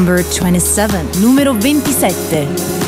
Number 27, numero 27.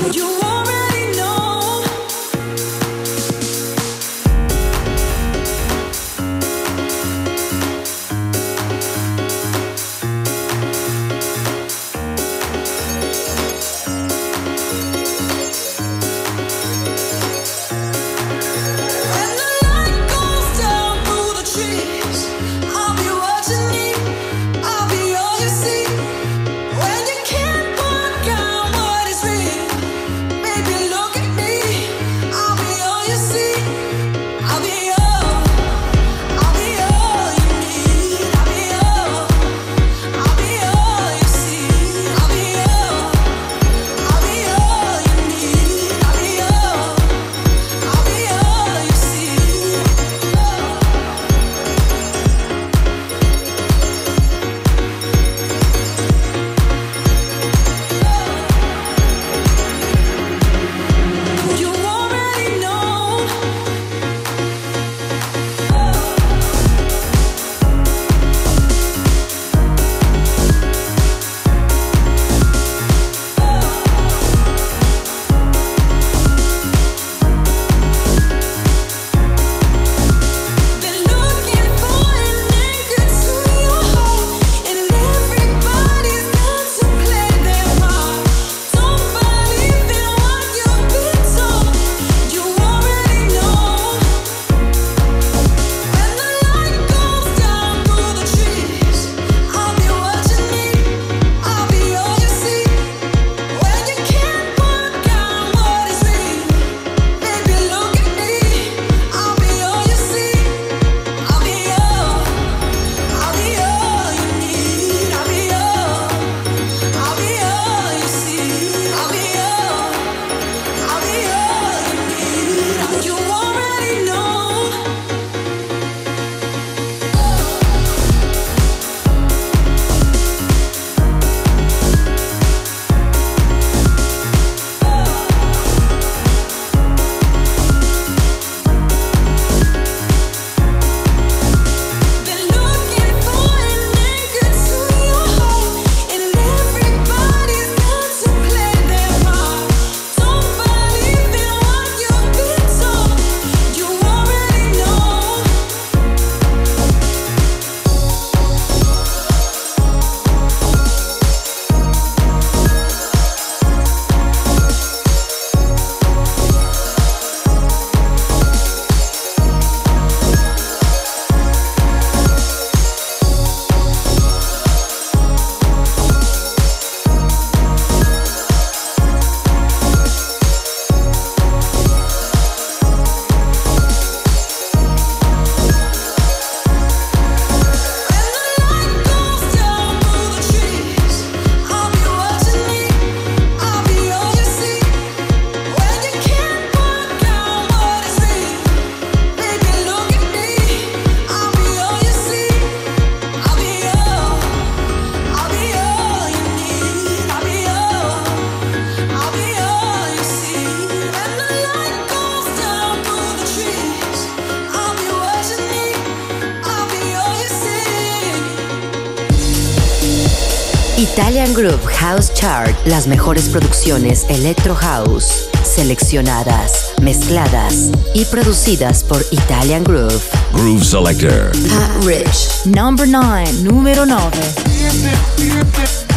Chart, las mejores producciones Electro House, seleccionadas, mezcladas y producidas por Italian Groove. Groove Selector. Pat Rich. Number 9, número 9.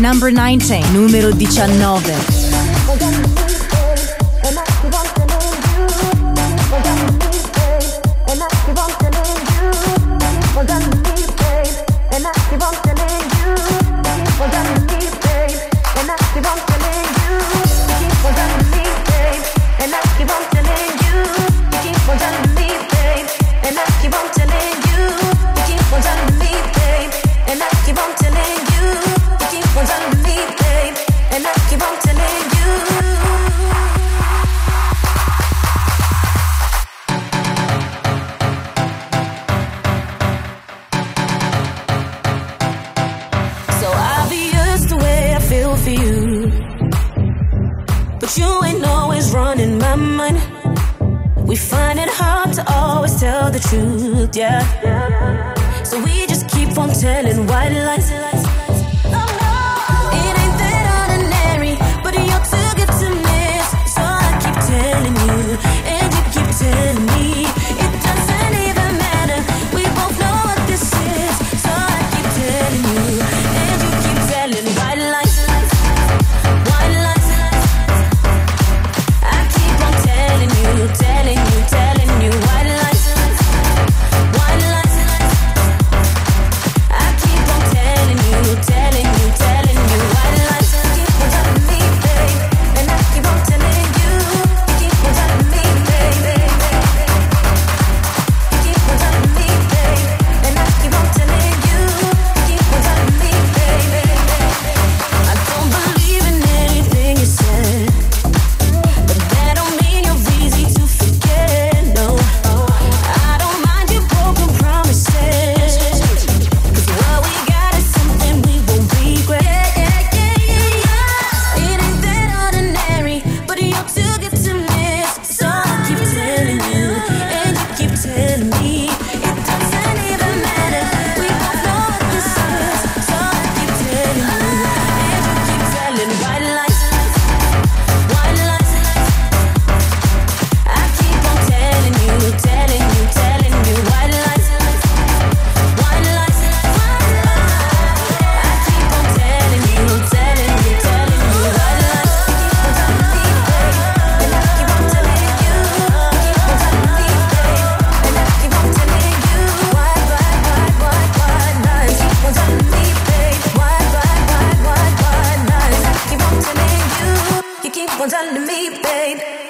Number 19, numero 19.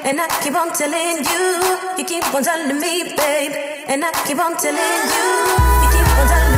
And I keep on telling you. You keep on telling me, babe, and I keep on telling you. You keep on telling me.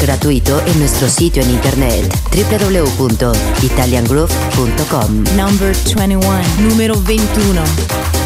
Gratuito en nuestro sitio en internet www.italiangroove.com. Number 21, número 21.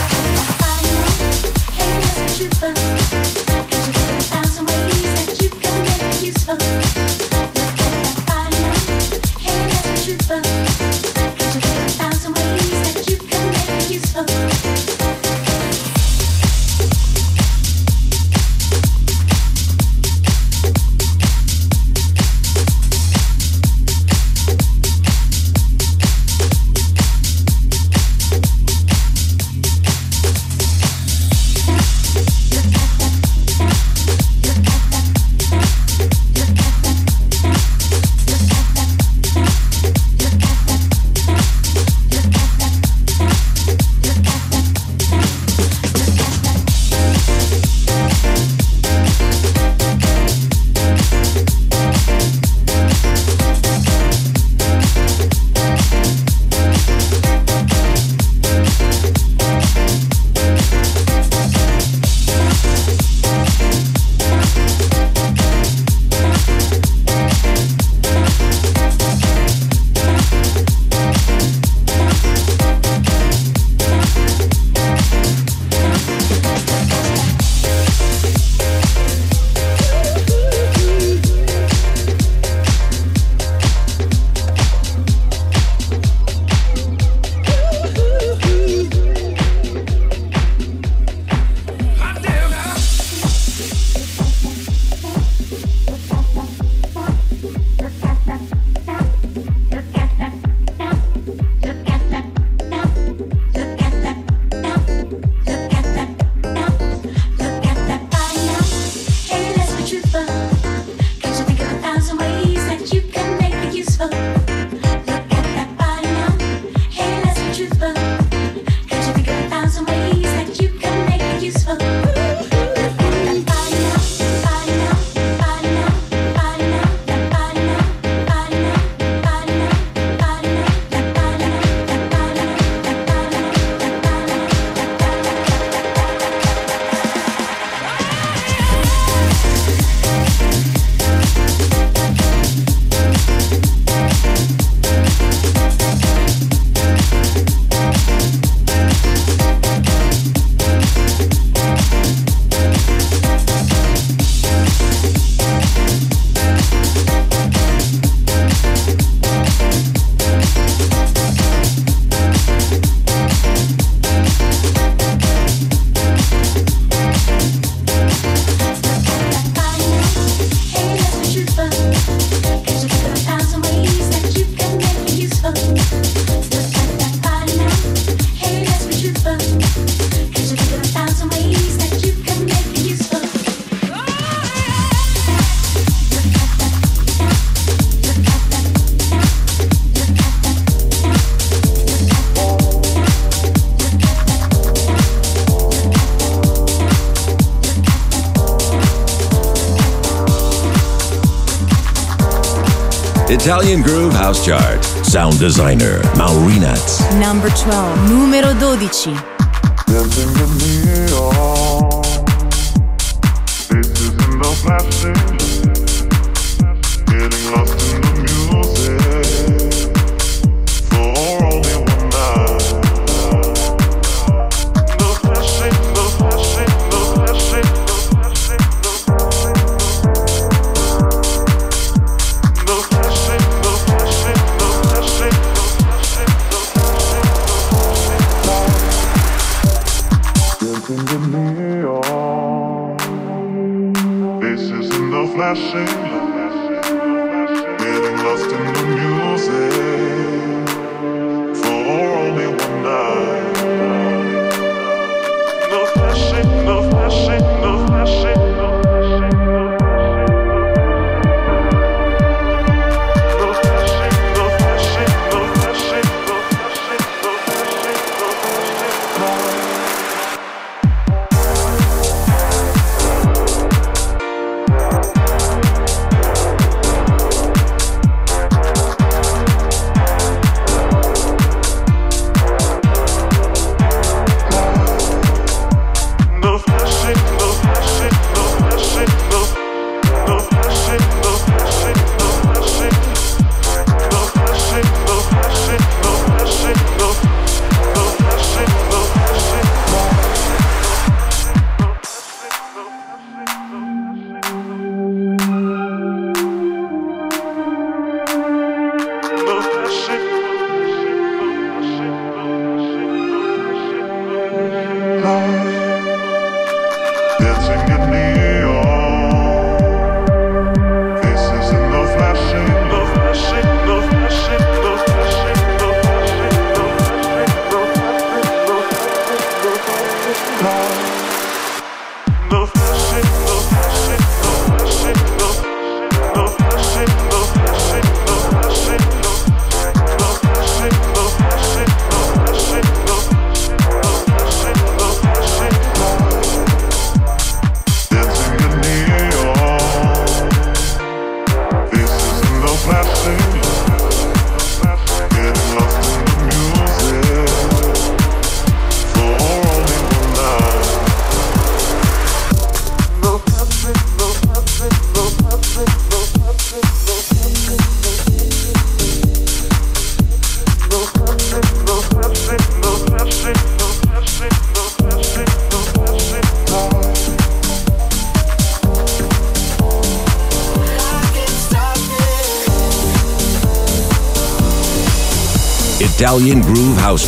Italian Groove House Chart. Sound designer Maurinat. Number 12, numero 12.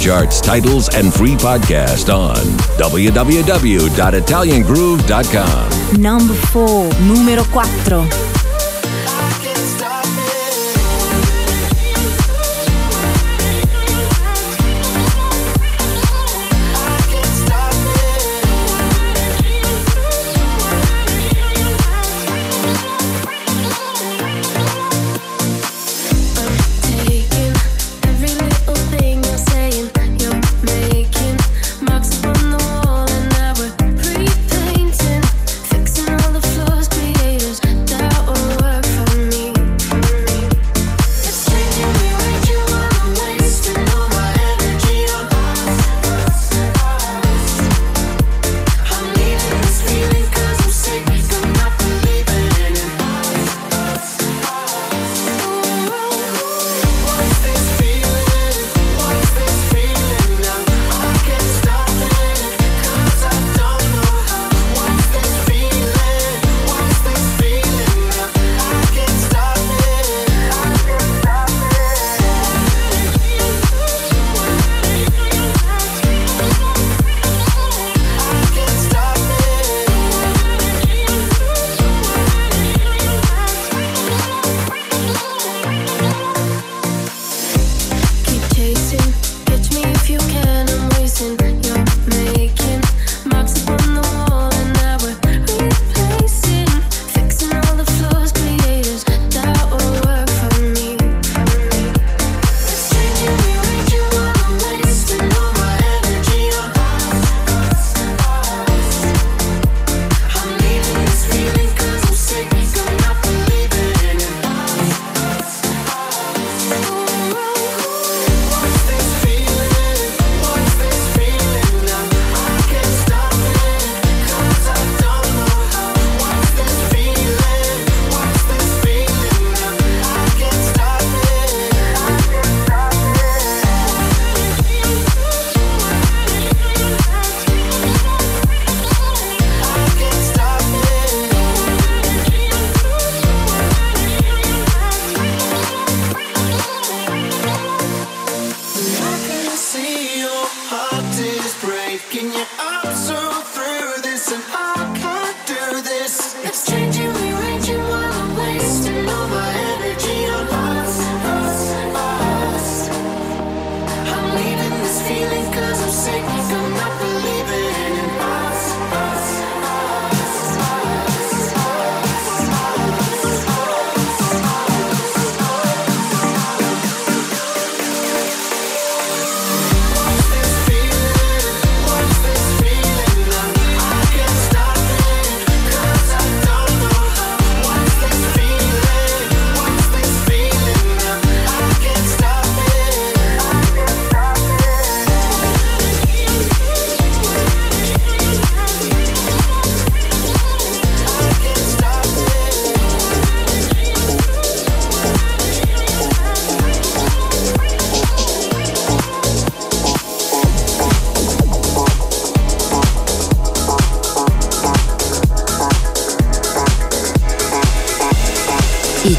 charts, titles, and free podcast on www.italiangroove.com. Number 4, numero 4.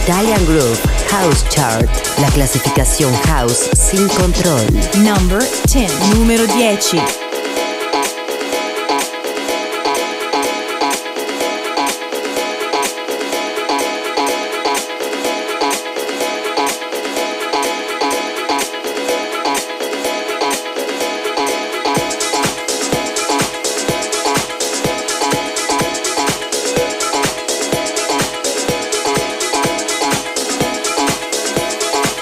Italian Group House Chart, la clasificación house sin control. Number 10. Número 10.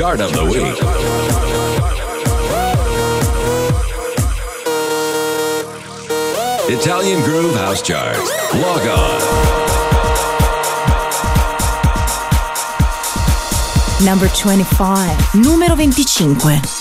Chart of the Week. Italian Groove House Charts. Log on. Number 25. Numero 25.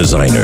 Designer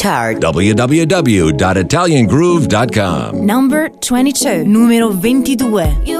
Chart. www.italiangroove.com. Number 22. Numero 22.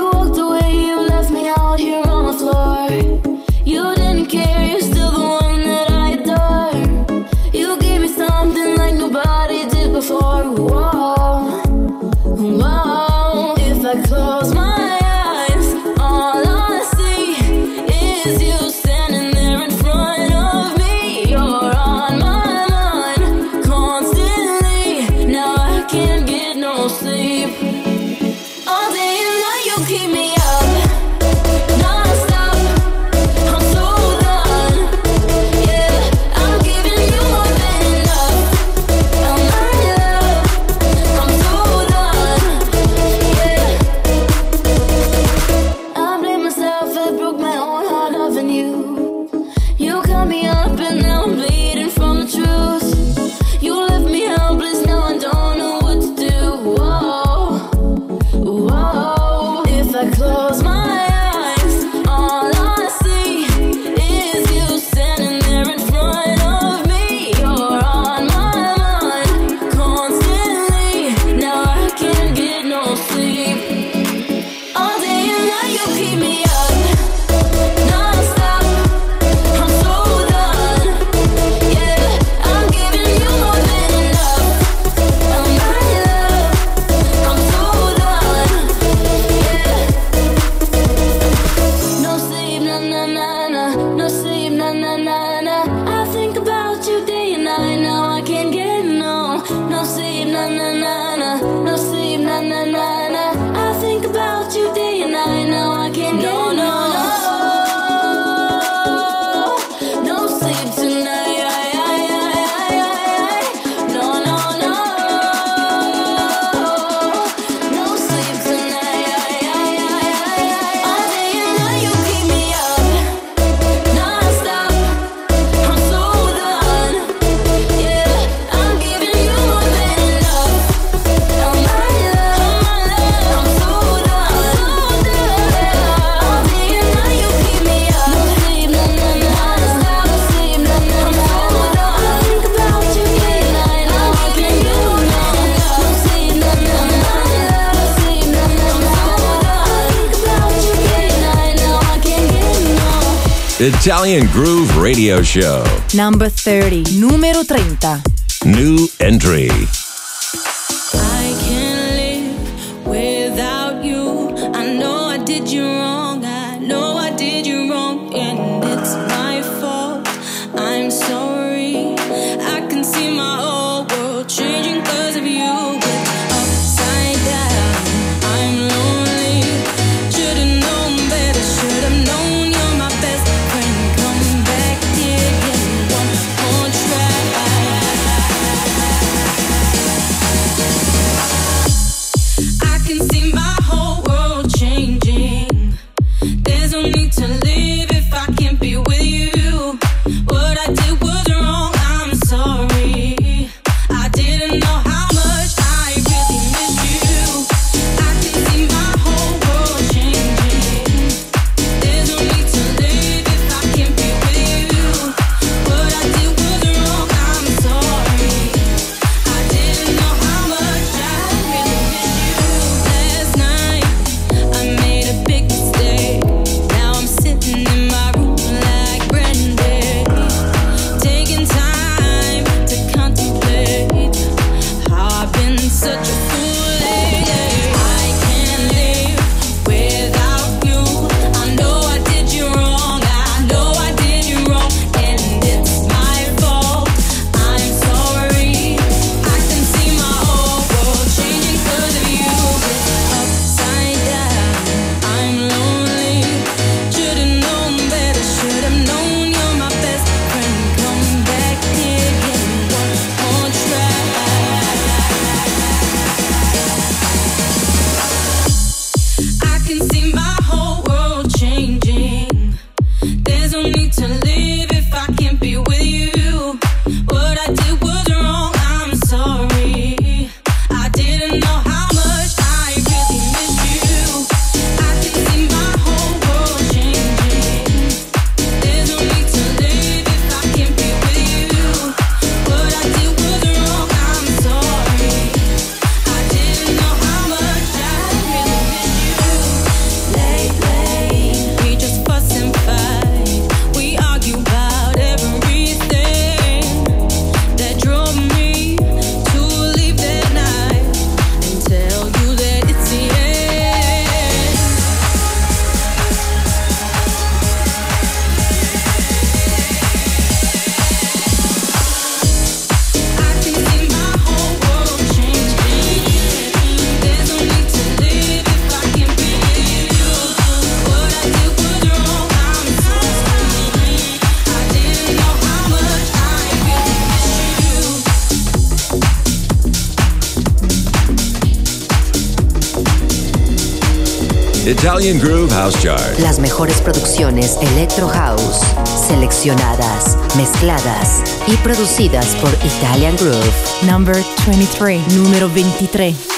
Italian Groove Radio Show. Number 30. Numero 30. New entry. Italian Groove House Chart. Las mejores producciones Electro House, seleccionadas, mezcladas y producidas por Italian Groove. Number 23. Número 23.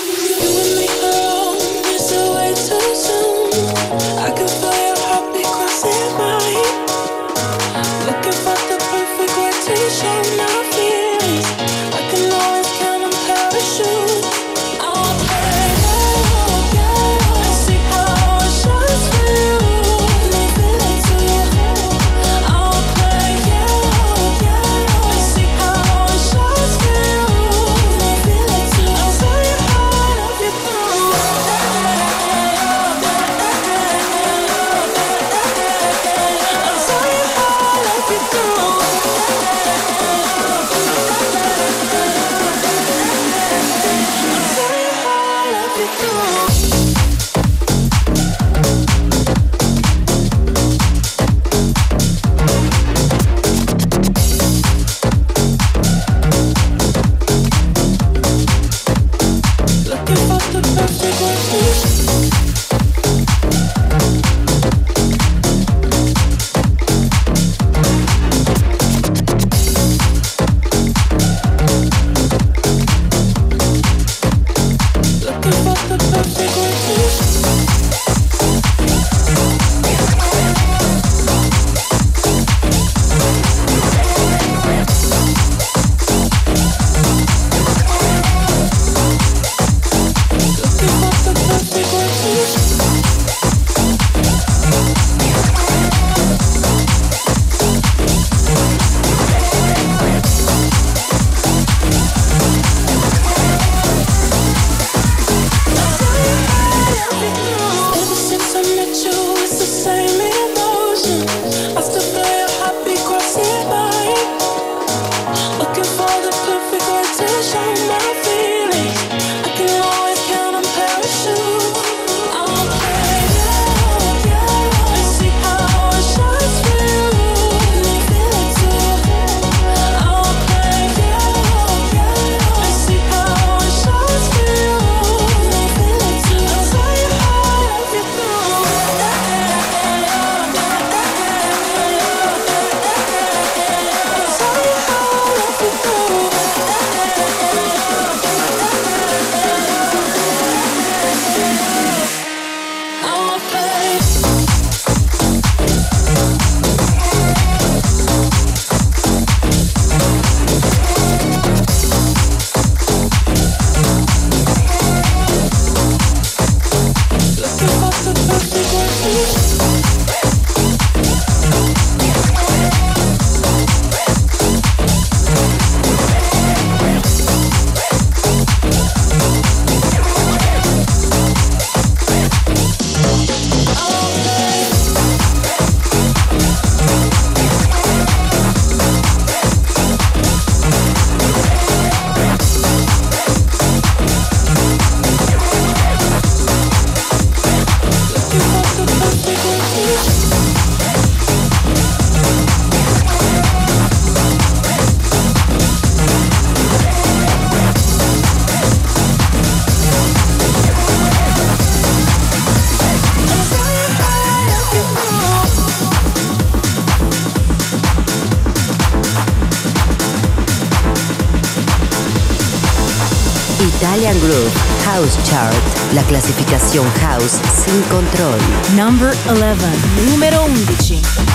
Chart, la clasificación house sin control. Number 11, numero 11.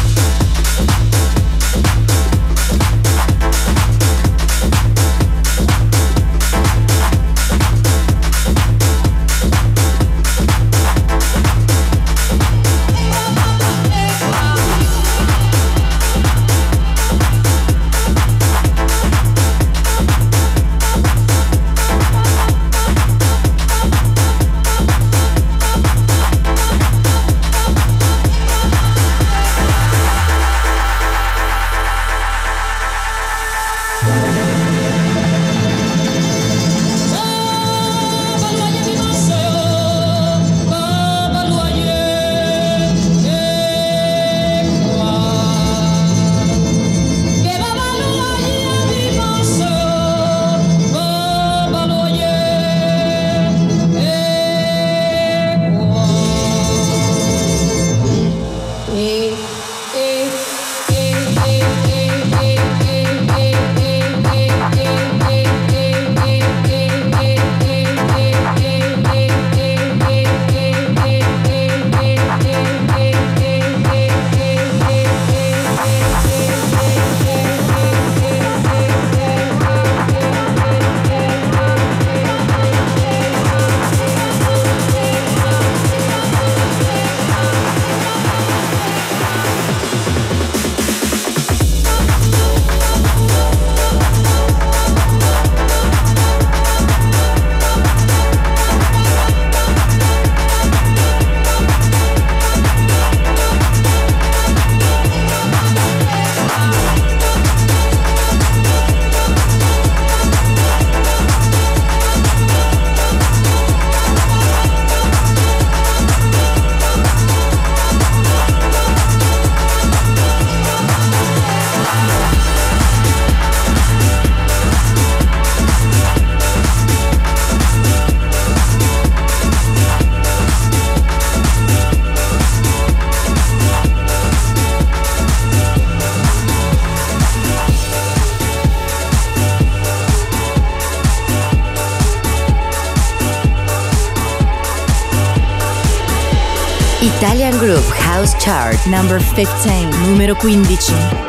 Italian Groove House Chart. Number 15, numero 15.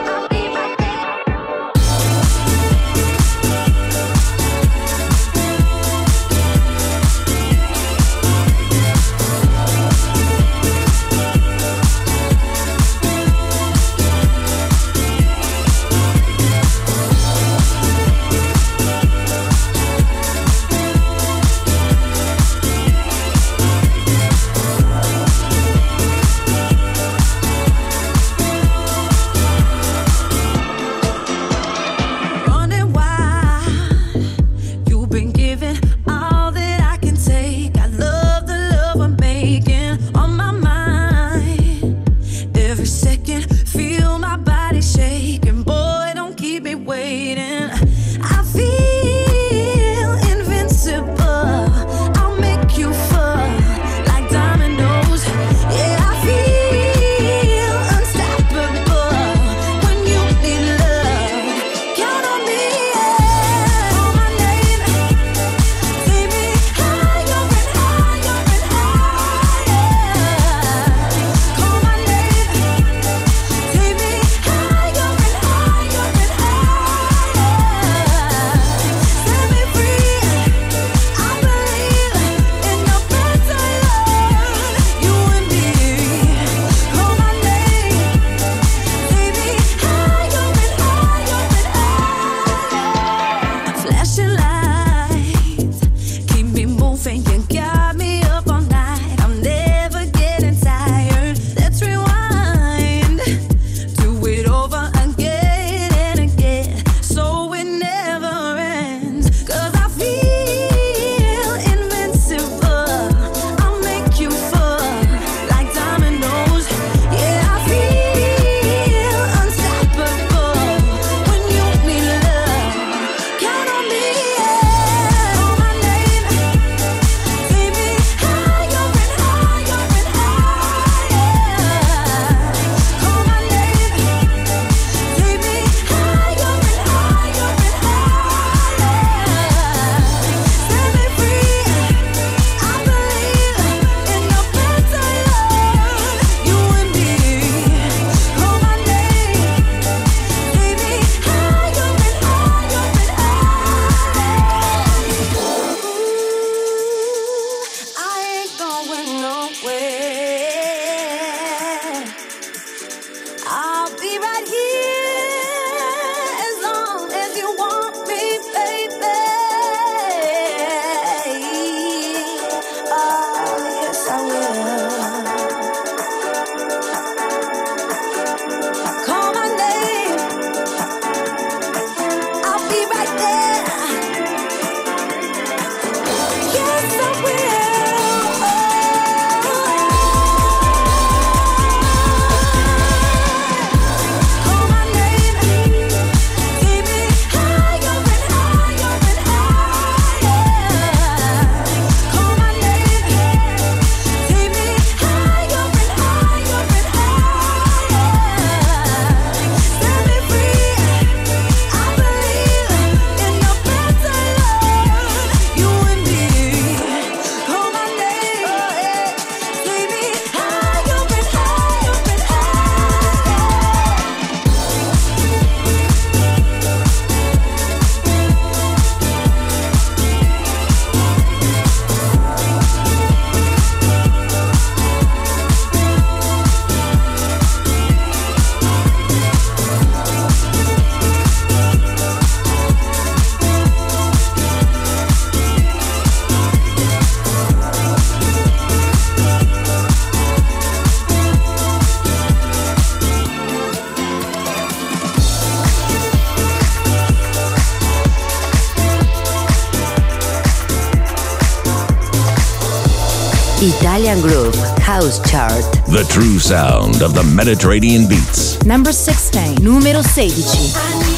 Italian House Chart. The true sound of the Mediterranean beats. Number 16. Numero 16.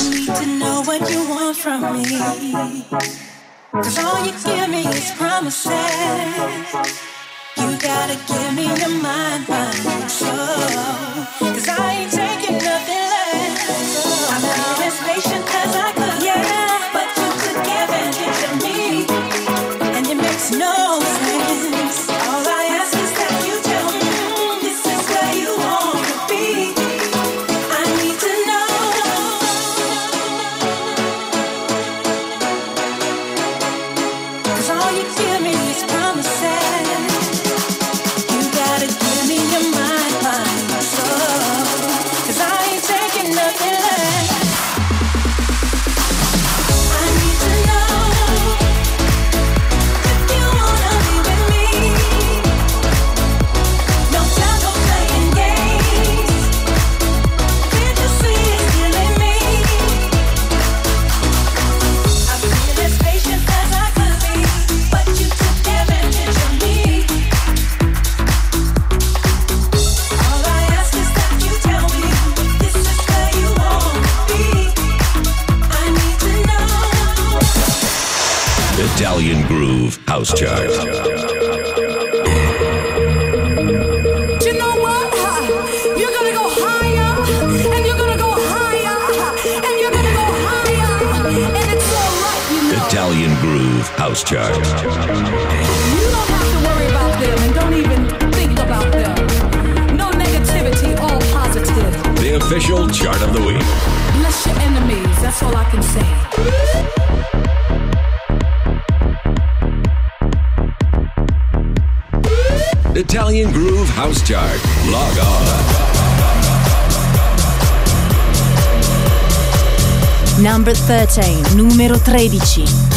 13, numero 13.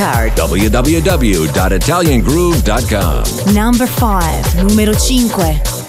Chart. www.italiangroove.com. Number 5, numero 5.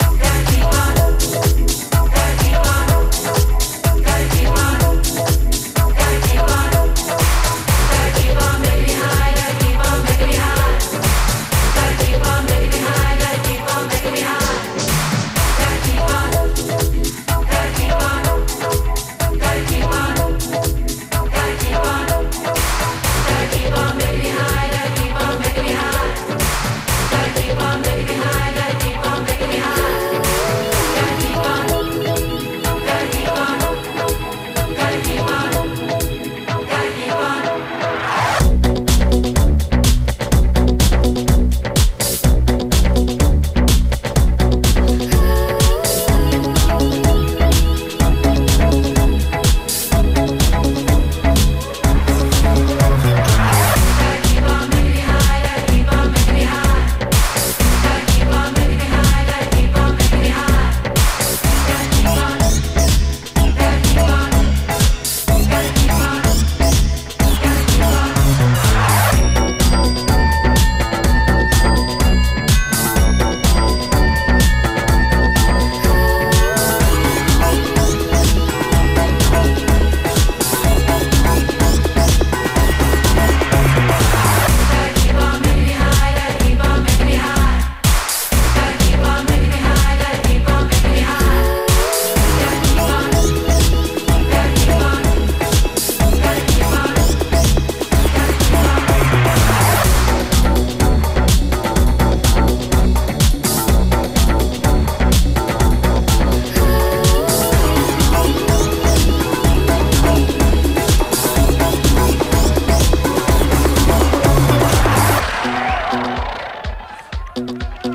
And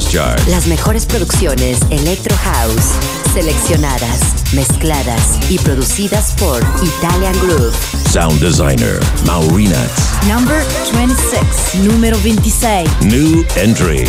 House Chart. Las mejores producciones Electro House, seleccionadas, mezcladas y producidas por Italian Groove. Sound designer Maurinat. Number 26, numero 26. New entry.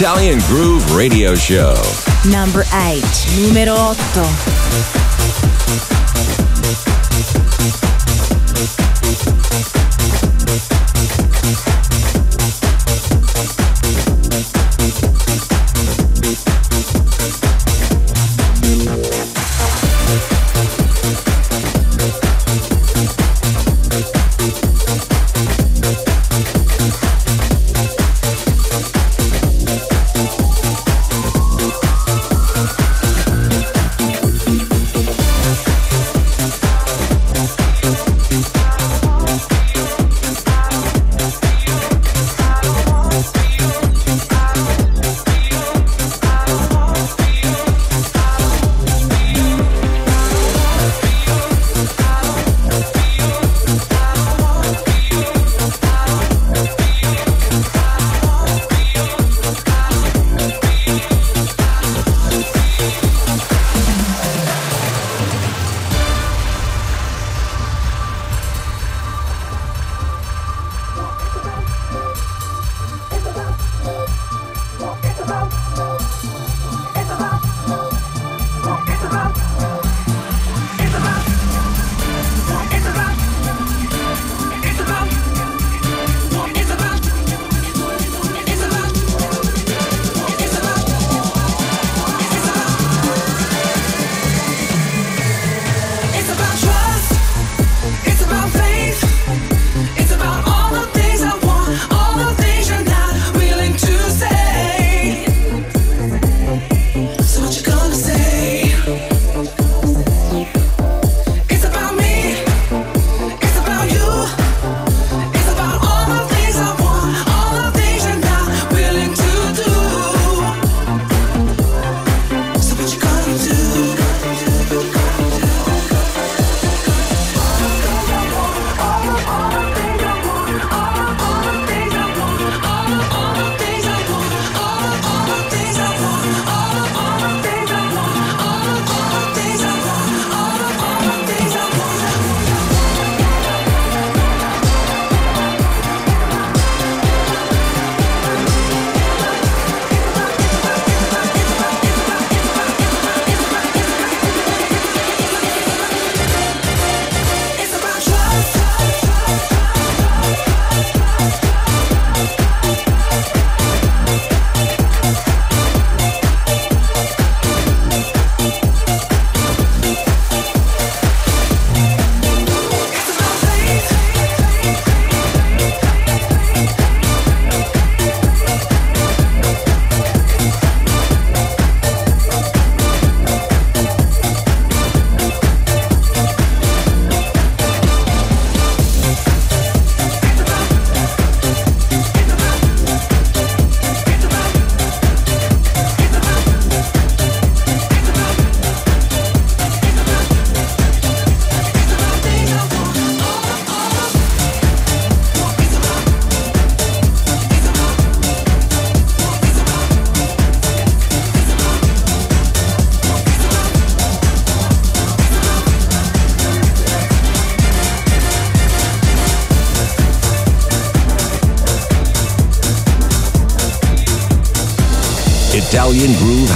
Italian Groove Radio Show. Number 8. Numero 8.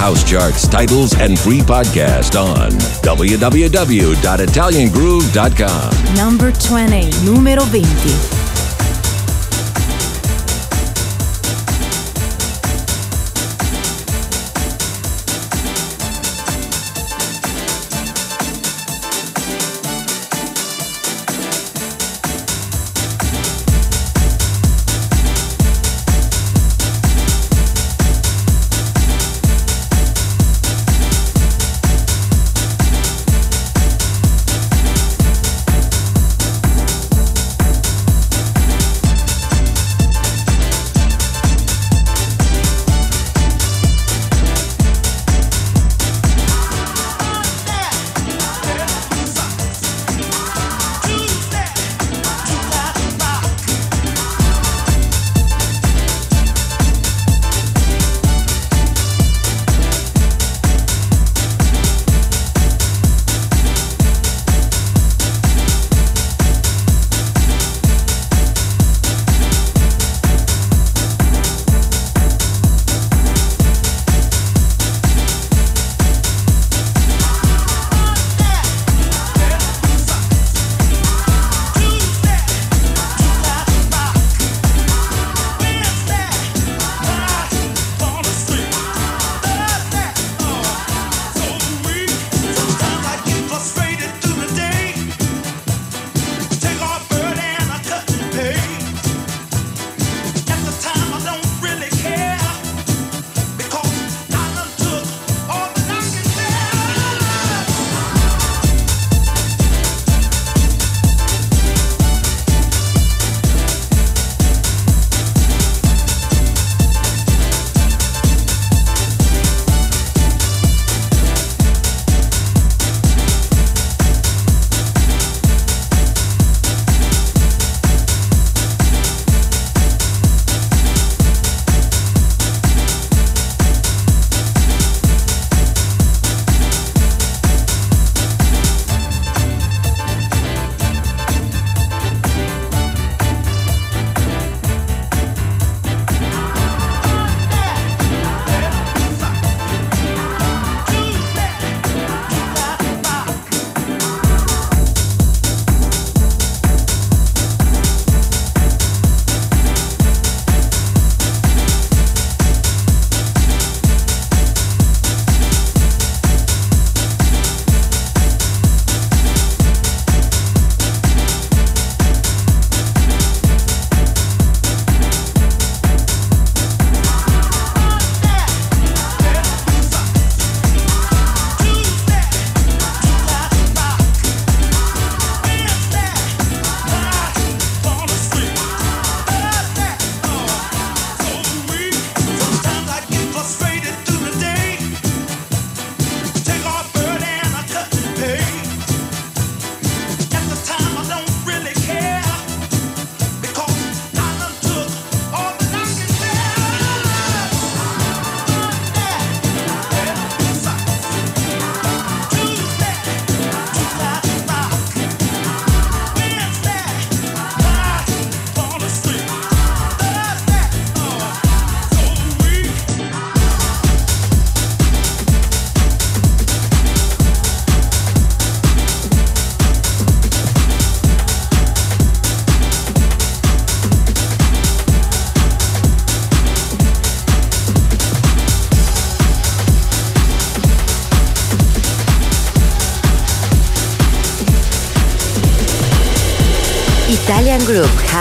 house charts, titles, and free podcast on www.italiangroove.com. Number 20, numero 20.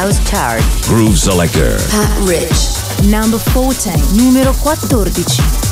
House Chart. Groove Selector. Pat Rich. Number 14. Numero 14.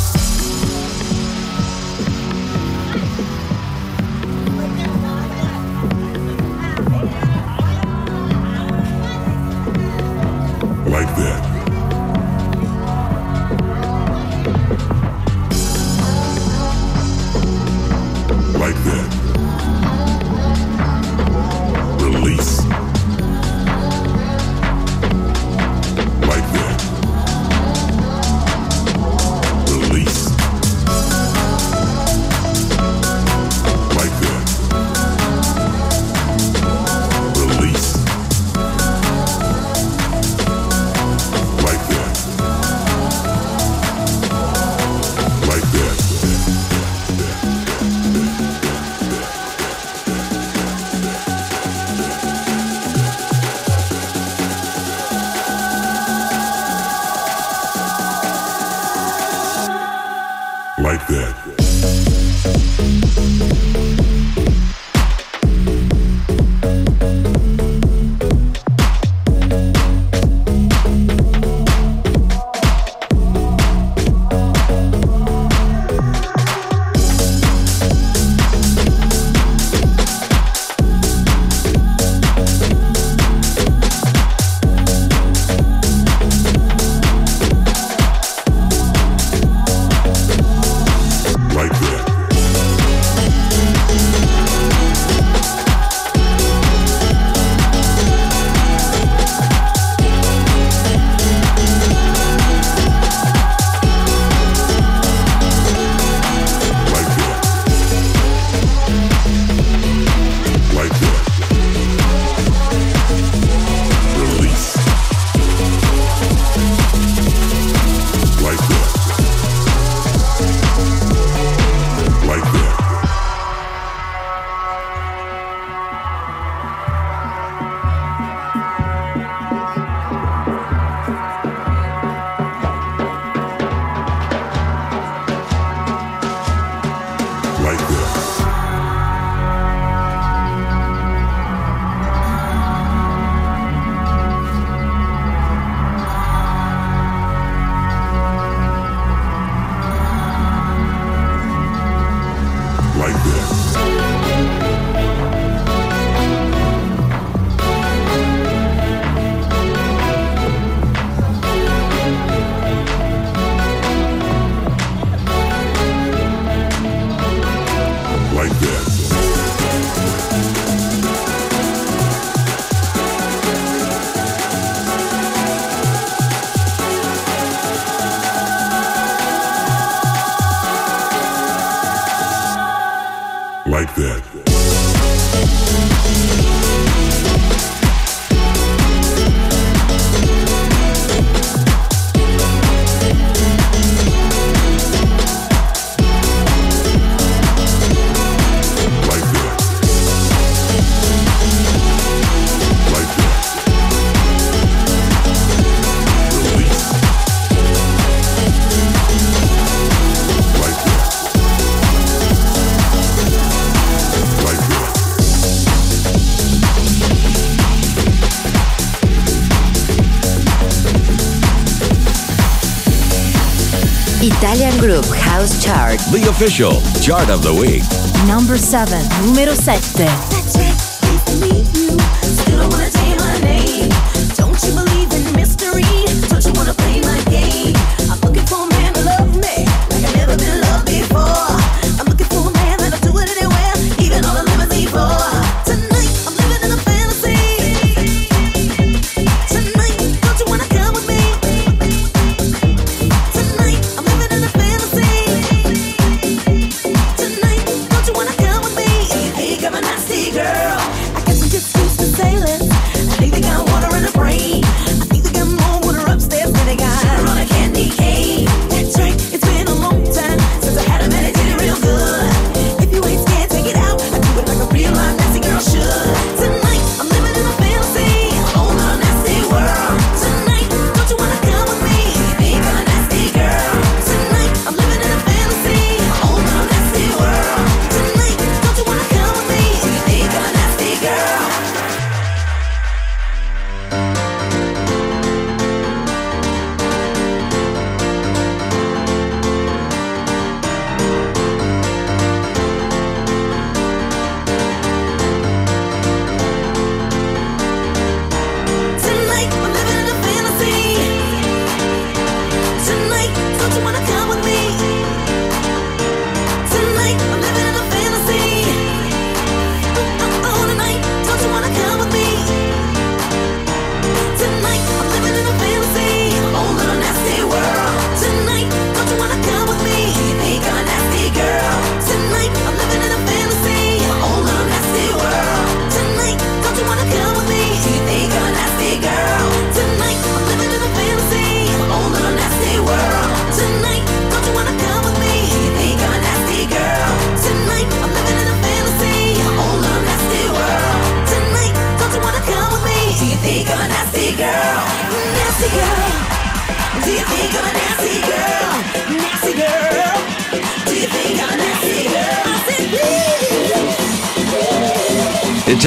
the official chart of the week. Number 7, numero 7.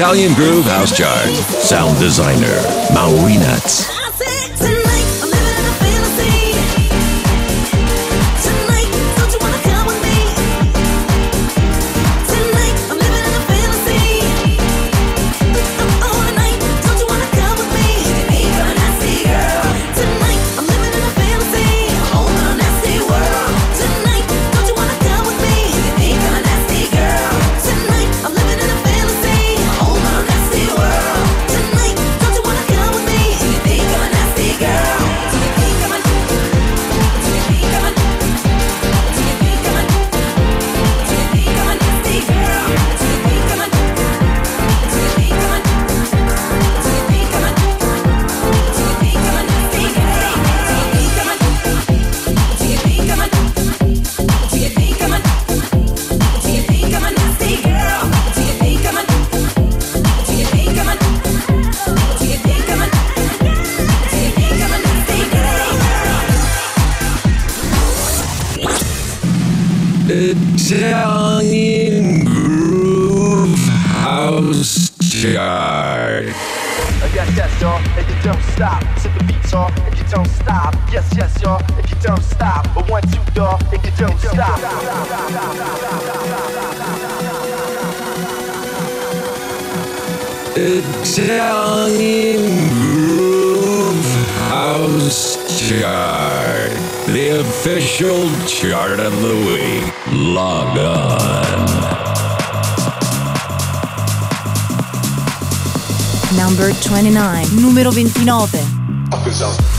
Italian Groove House Chart. Sound designer, Maui Nuts. numero 29.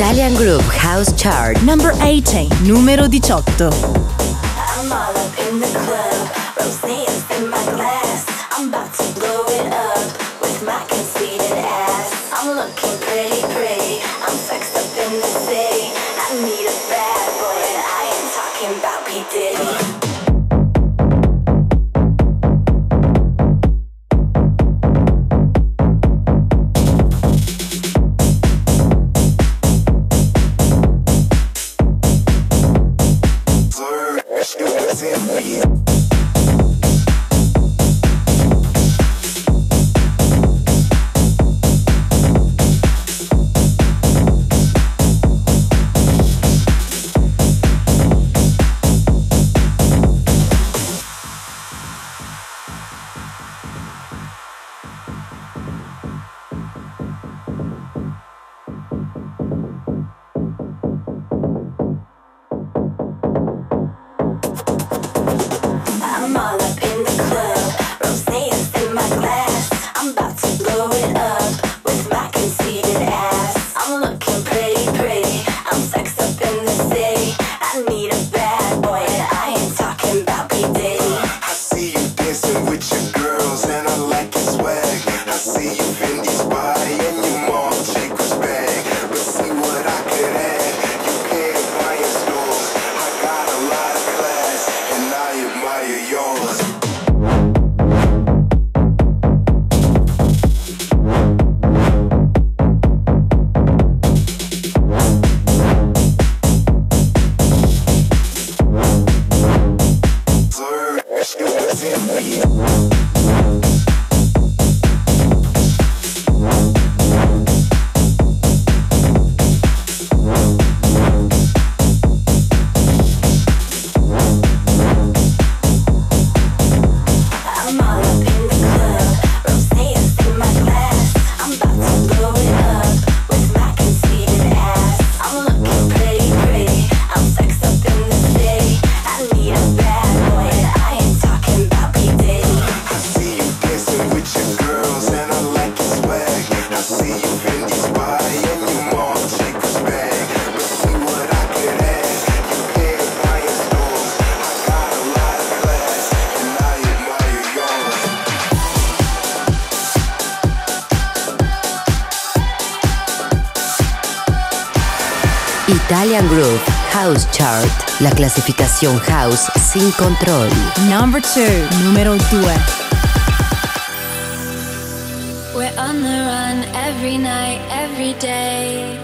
Italian Group House Chart Number 18 Numero 18 It was in me. Italian Groove House Chart, la clasificación house sin control. Number 2, número 2. We're on the run every night, every day.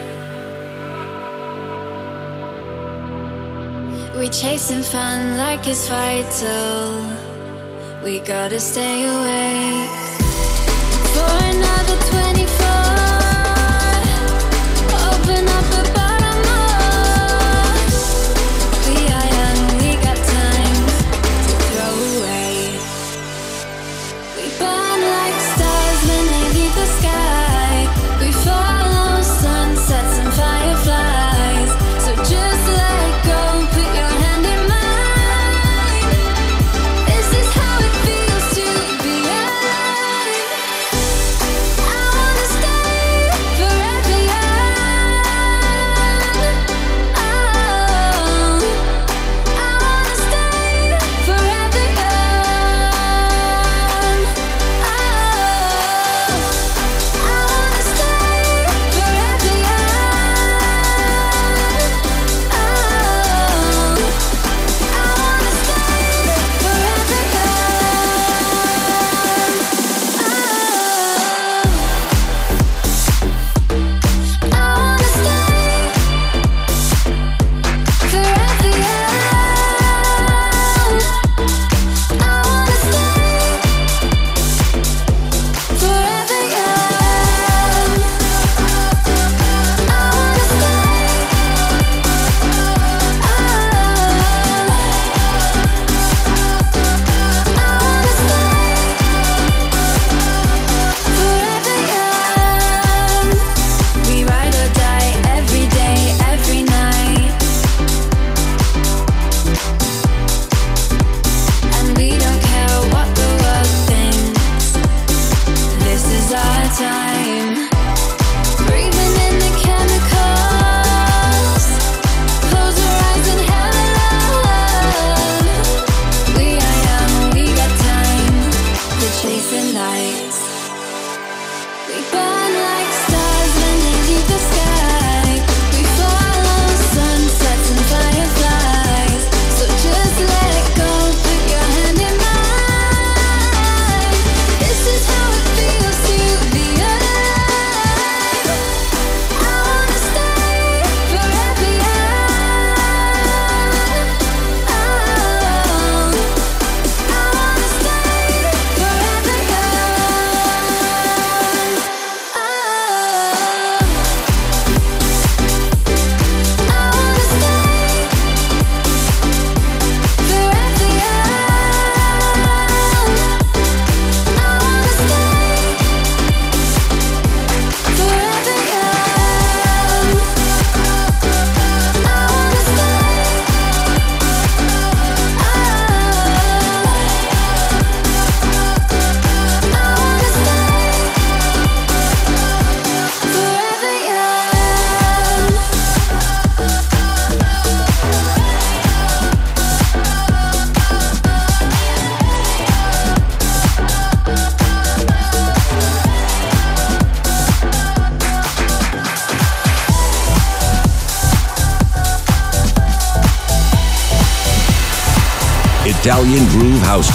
We chasing fun like it's vital. We gotta stay awake for another 12.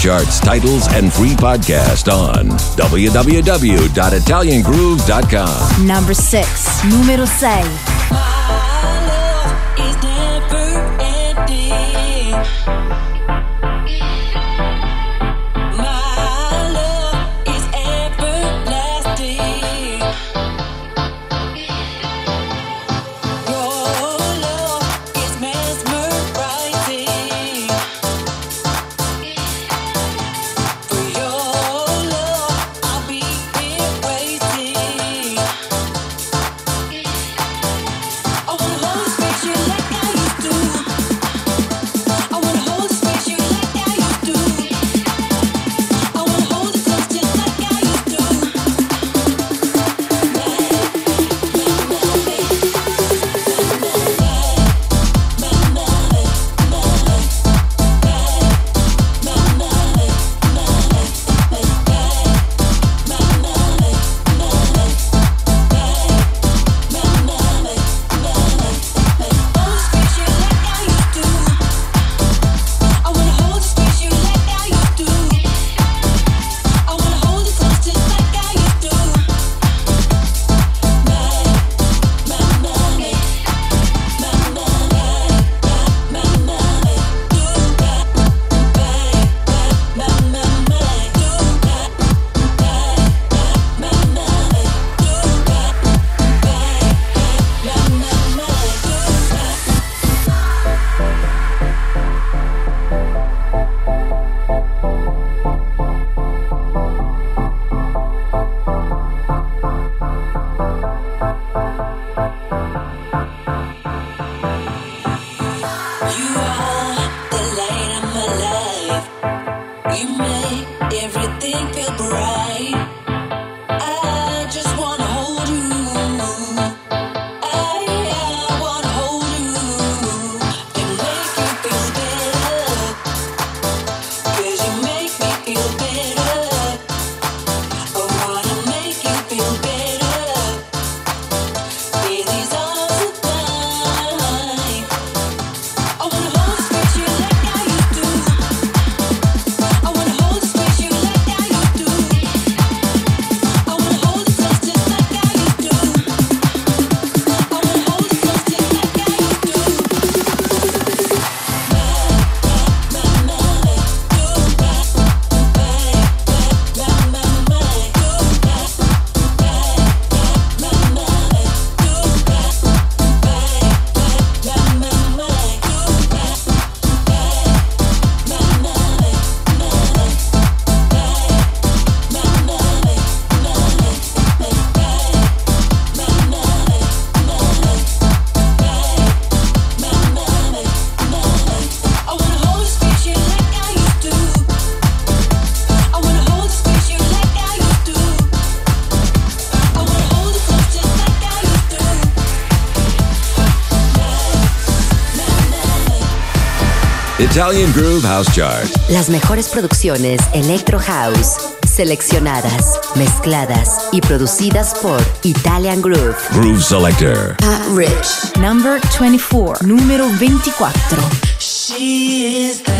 charts, titles, and free podcast on www.italiangroove.com. Number 6, numero 6. Italian Groove House Chart. Las mejores producciones Electro House, seleccionadas, mezcladas y producidas por Italian Groove. Groove Selector. Pat Rich. Number 24. Número 24. She is the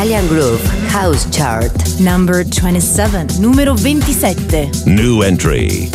Italian Groove House Chart. Number 27, numero 27. New entry.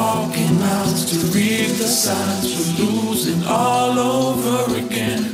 walking miles to read the signs. We're losing all over again.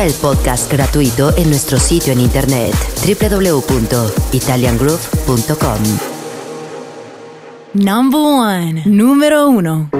El podcast gratuito en nuestro sitio en internet www.italiangroove.com. Number one. Número uno.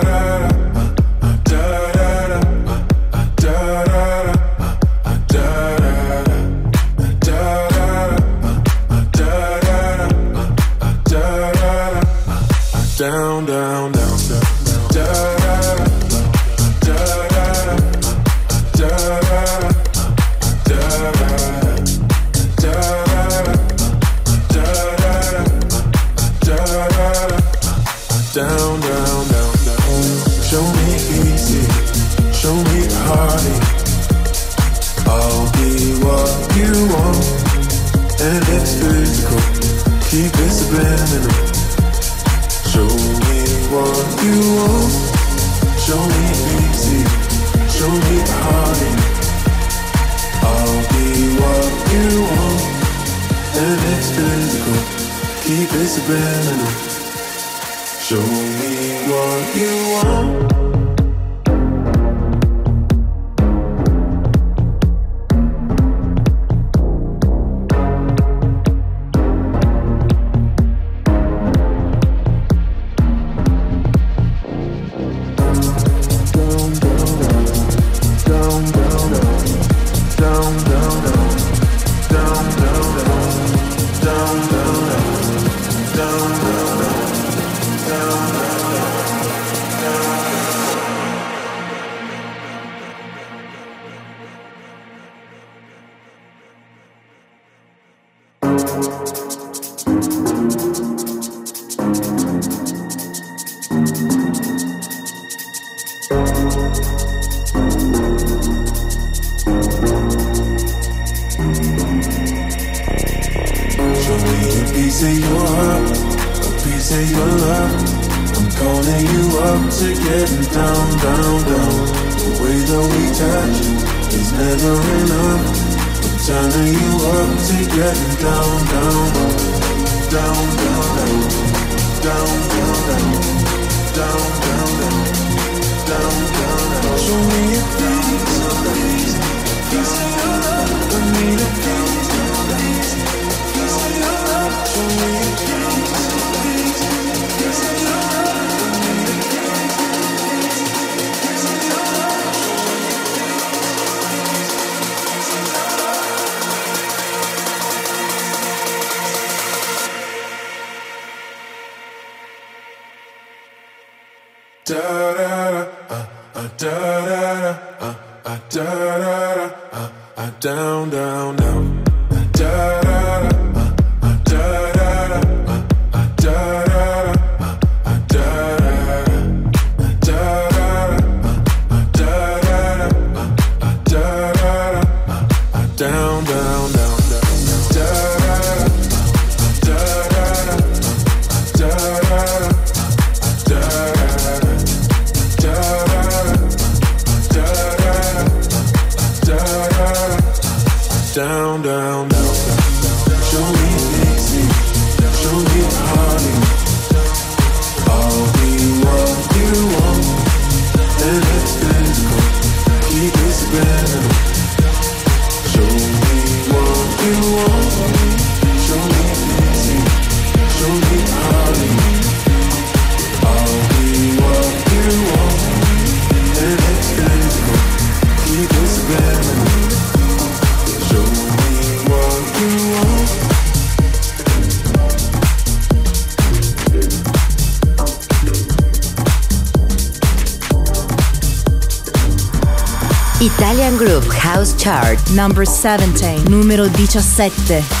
Italian Groove House Chart. Number 17. Numero 17.